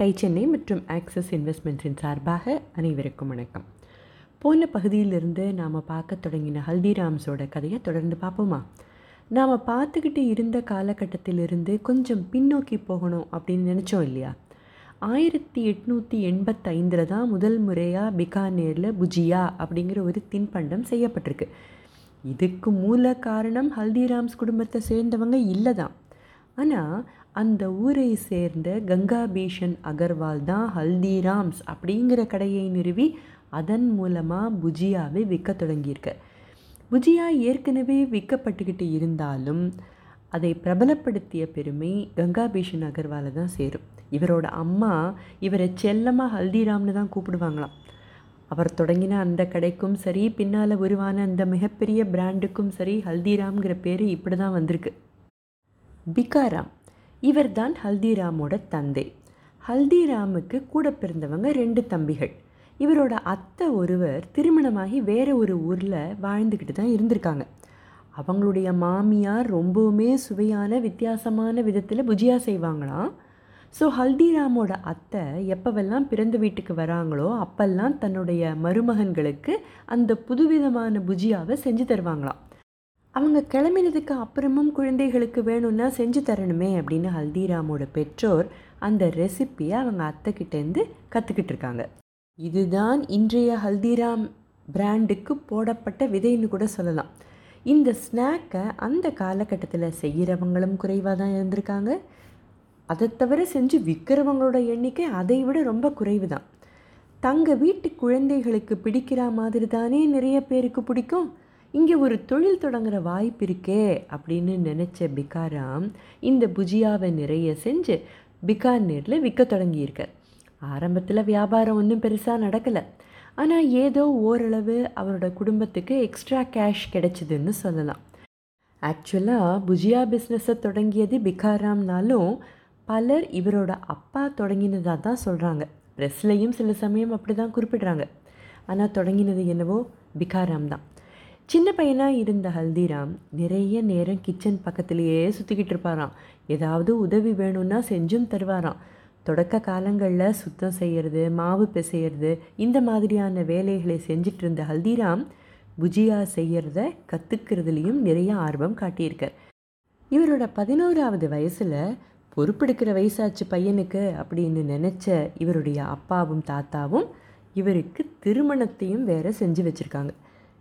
Tie Chennai மற்றும் axis இன்வெஸ்ட்மெண்ட்ஸின் சார்பாக அனைவருக்கும் வணக்கம். போன பகுதியிலிருந்து நாம் பார்க்க தொடங்கின ஹல்திராம்ஸோட கதையை தொடர்ந்து பார்ப்போமா? நாம் பார்த்துக்கிட்டு இருந்த காலகட்டத்திலிருந்து கொஞ்சம் பின்னோக்கி போகணும் அப்படின்னு நினச்சோம் இல்லையா? ஆயிரத்தி எட்நூற்றி எண்பத்தைந்தில் தான் முதல் முறையாக பிகானேரில் புஜியா அப்படிங்கிற ஒரு தின்பண்டம் செய்யப்பட்டிருக்கு. இதுக்கு மூல காரணம் ஹல்திராம்ஸ் குடும்பத்தை சேர்ந்தவங்க இல்லை தான் ஆனால் அந்த ஊரை சேர்ந்த கங்காபீஷன் அகர்வால் தான் ஹல்திராம்ஸ் அப்படிங்கிற கடையை நிறுவி அதன் மூலமாக புஜியாவை விற்க தொடங்கியிருக்க. புஜியா ஏற்கனவே விற்கப்பட்டுக்கிட்டு இருந்தாலும் அதை பிரபலப்படுத்திய பெருமை கங்காபீஷன் அகர்வாலை தான் சேரும். இவரோட அம்மா இவரை செல்லமாக ஹல்திராம்னு தான் கூப்பிடுவாங்களாம். அவர் தொடங்கின அந்த கடைக்கும் சரி பின்னால் உருவான அந்த மிகப்பெரிய பிராண்டுக்கும் சரி ஹல்திராம்ங்கிற பேர் இப்படி தான் வந்திருக்கு. பிகாராம். இவர்தான் ஹல்திராமோட தந்தை. ஹல்திராமுக்கு கூட பிறந்தவங்க ரெண்டு தம்பிகள். இவரோட அத்தை ஒருவர் திருமணமாகி வேறு ஒரு ஊரில் வாழ்ந்துக்கிட்டு தான் இருந்திருக்காங்க. அவங்களுடைய மாமியார் ரொம்பவுமே சுவையான வித்தியாசமான விதத்தில் புஜியா செய்வாங்களாம் ஸோ ஹல்திராமோட அத்தை எப்போவெல்லாம் பிறந்த வீட்டுக்கு வராங்களோ அப்பெல்லாம் தன்னுடைய மருமகன்களுக்கு அந்த புதுவிதமான புஜியாவை செஞ்சு தருவாங்களாம். அவங்க கிளம்பினதுக்கு அப்புறமும் குழந்தைகளுக்கு வேணும்னா செஞ்சு தரணுமே அப்படின்னு ஹல்திராமோட பெற்றோர் அந்த ரெசிப்பியை அவங்க அத்தைக்கிட்டேருந்து கற்றுக்கிட்டு இருக்காங்க. இதுதான் இன்றைய ஹல்திராம் பிராண்டுக்கு போடப்பட்ட விதைன்னு கூட சொல்லலாம். இந்த ஸ்நாக்கை அந்த காலகட்டத்தில் செய்கிறவங்களும் குறைவாக தான் இருந்திருக்காங்க. அதை தவிர செஞ்சு விற்கிறவங்களோட எண்ணிக்கை அதை விட ரொம்ப குறைவு தான். தங்கள் வீட்டு குழந்தைகளுக்கு பிடிக்கிற மாதிரி தானே நிறைய பேருக்கு பிடிக்கும். இங்கே ஒரு தொழில் தொடங்குகிற வாய்ப்பு இருக்கே அப்படின்னு நினச்ச பிகாராம் இந்த புஜியாவை நிறைய செஞ்சு பிகானேரில் விற்க தொடங்கியிருக்கார் ஆரம்பத்தில் வியாபாரம் ஒன்றும் பெருசாக நடக்கலை. ஆனால் ஏதோ ஓரளவு அவரோட குடும்பத்துக்கு எக்ஸ்ட்ரா கேஷ் கிடைச்சிதுன்னு சொல்லலாம். ஆக்சுவலாக புஜியா பிஸ்னஸை தொடங்கியது பிகாராம்னாலும் பலர் இவரோட அப்பா தொடங்கினதாக தான் சொல்கிறாங்க ப்ரெஸ்லையும் சில சமயம் அப்படி தான் குறிப்பிடுறாங்க. ஆனால் தொடங்கினது என்னவோ பிகாராம் தான். சின்ன பையனாக இருந்த ஹல்திராம் நிறைய நேரம் கிச்சன் பக்கத்துலேயே சுற்றிக்கிட்டு இருப்பாராம். ஏதாவது உதவி வேணும்னா செஞ்சும் தருவாராம். தொடக்க காலங்களில் சுத்தம் செய்கிறது மாவு பிசையிறது இந்த மாதிரியான வேலைகளை செஞ்சிட்டு இருந்த ஹல்திராம் புஜியா செய்கிறத கற்றுக்கிறதுலேயும் நிறைய ஆர்வம் காட்டியிருக்கார். இவரோட பதினோராவது வயசில் பொறுப்பெடுக்கிற வயசாச்சு பையனுக்கு அப்படின்னு நினச்ச இவருடைய அப்பாவும் தாத்தாவும் இவருக்கு திருமணத்தையும் வேற செஞ்சு வச்சுருக்காங்க.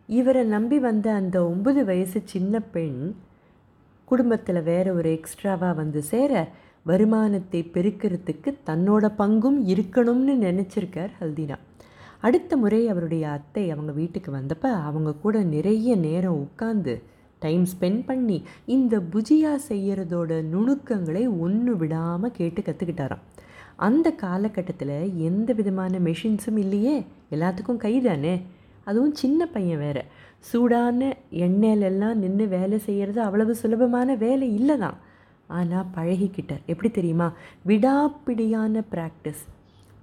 இவரை நம்பி வந்த அந்த ஒன்பது வயசு சின்ன பெண் குடும்பத்தில் வேற ஒரு எக்ஸ்ட்ராவாக வந்து சேர வருமானத்தை பெருக்கிறதுக்கு தன்னோட பங்கும் இருக்கணும்னு நினச்சிருக்கார் ஹல்தினா. அடுத்த முறை அவருடைய அத்தை அவங்க வீட்டுக்கு வந்தப்போ அவங்க கூட நிறைய நேரம் உட்காந்து டைம் ஸ்பெண்ட் பண்ணி இந்த புஜியா செய்கிறதோட நுணுக்கங்களை ஒன்று விடாமல் கேட்டு கற்றுக்கிட்டாராம் அந்த காலகட்டத்தில் எந்த விதமான மெஷின்ஸும் இல்லையே எல்லாத்துக்கும் கை தானே அதுவும் சின்ன பையன் வேறு. சூடான எண்ணெயிலெல்லாம் நின்று வேலை செய்கிறது அவ்வளவு சுலபமான வேலை இல்லை தான் ஆனால் பழகிக்கிட்டார். எப்படி தெரியுமா? விடாப்பிடியான ப்ராக்டிஸ்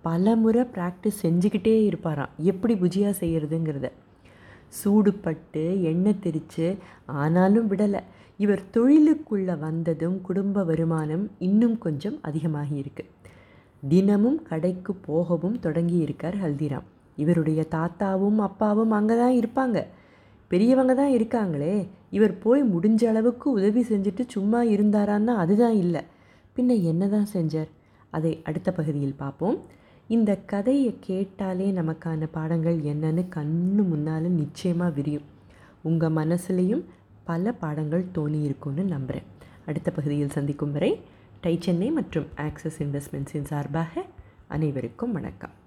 பல முறை ப்ராக்டிஸ் செஞ்சுக்கிட்டே இருப்பாராம். எப்படி புஜியா செய்கிறதுங்கிறத சூடுபட்டு எண்ணெய் தெரித்து ஆனாலும் விடலை. இவர் தொழிலுக்குள்ளே வந்ததும் குடும்ப வருமானம் இன்னும் கொஞ்சம் அதிகமாகி இருக்கு. தினமும் கடைக்கு போகவும் தொடங்கி இருக்கார் ஹல்திராம். இவருடைய தாத்தாவும் அப்பாவும் அங்கே தான் இருப்பாங்க. பெரியவங்க தான் இருக்காங்களே இவர் போய் முடிஞ்ச அளவுக்கு உதவி செஞ்சுட்டு சும்மா இருந்தாரான்னா அதுதான் இல்லை. பின்ன என்ன தான் செஞ்சார்? அதை அடுத்த பகுதியில் பார்ப்போம். இந்த கதையை கேட்டாலே நமக்கான பாடங்கள் என்னன்னு கண்ணு முன்னால் நிச்சயமாக விரியும். உங்கள் மனசுலேயும் பல பாடங்கள் தோணி இருக்கும்னு நம்புகிறேன் அடுத்த பகுதியில் சந்திக்கும் வரை டை சென்னை மற்றும் ஆக்சஸ் இன்வெஸ்ட்மெண்ட்ஸின் சார்பாக அனைவருக்கும் வணக்கம்.